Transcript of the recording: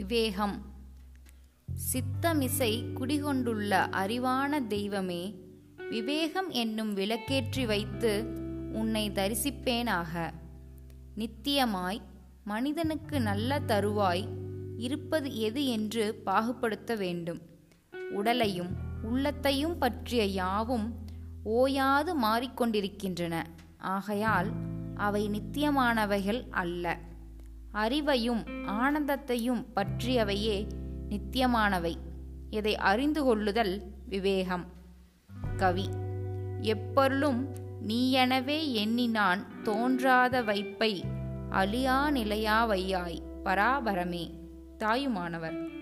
விவேகம். சித்தமிசை குடிகொண்டுள்ள அறிவான தெய்வமே விவேகம் என்னும் விளக்கேற்றி வைத்து உன்னை தரிசிப்பேனாக. நித்தியமாய் மனிதனுக்கு நல்ல தருவாய் இருப்பது எது என்று பாகுபடுத்த வேண்டும். உடலையும் உள்ளத்தையும் பற்றிய யாவும் ஓயாது மாறிக்கொண்டிருக்கின்றன. ஆகையால் அவை நித்தியமானவைகள் அல்ல. அறிவையும் ஆனந்தத்தையும் பற்றியவையே நித்தியமானவை. இதை அறிந்து கொள்ளுதல் விவேகம். கவி எப்பொருளும் நீயெனவே எண்ணினான் தோன்றாத வைப்பை அழியா நிலையாவையாய் பராபரமே. தாயுமானவர்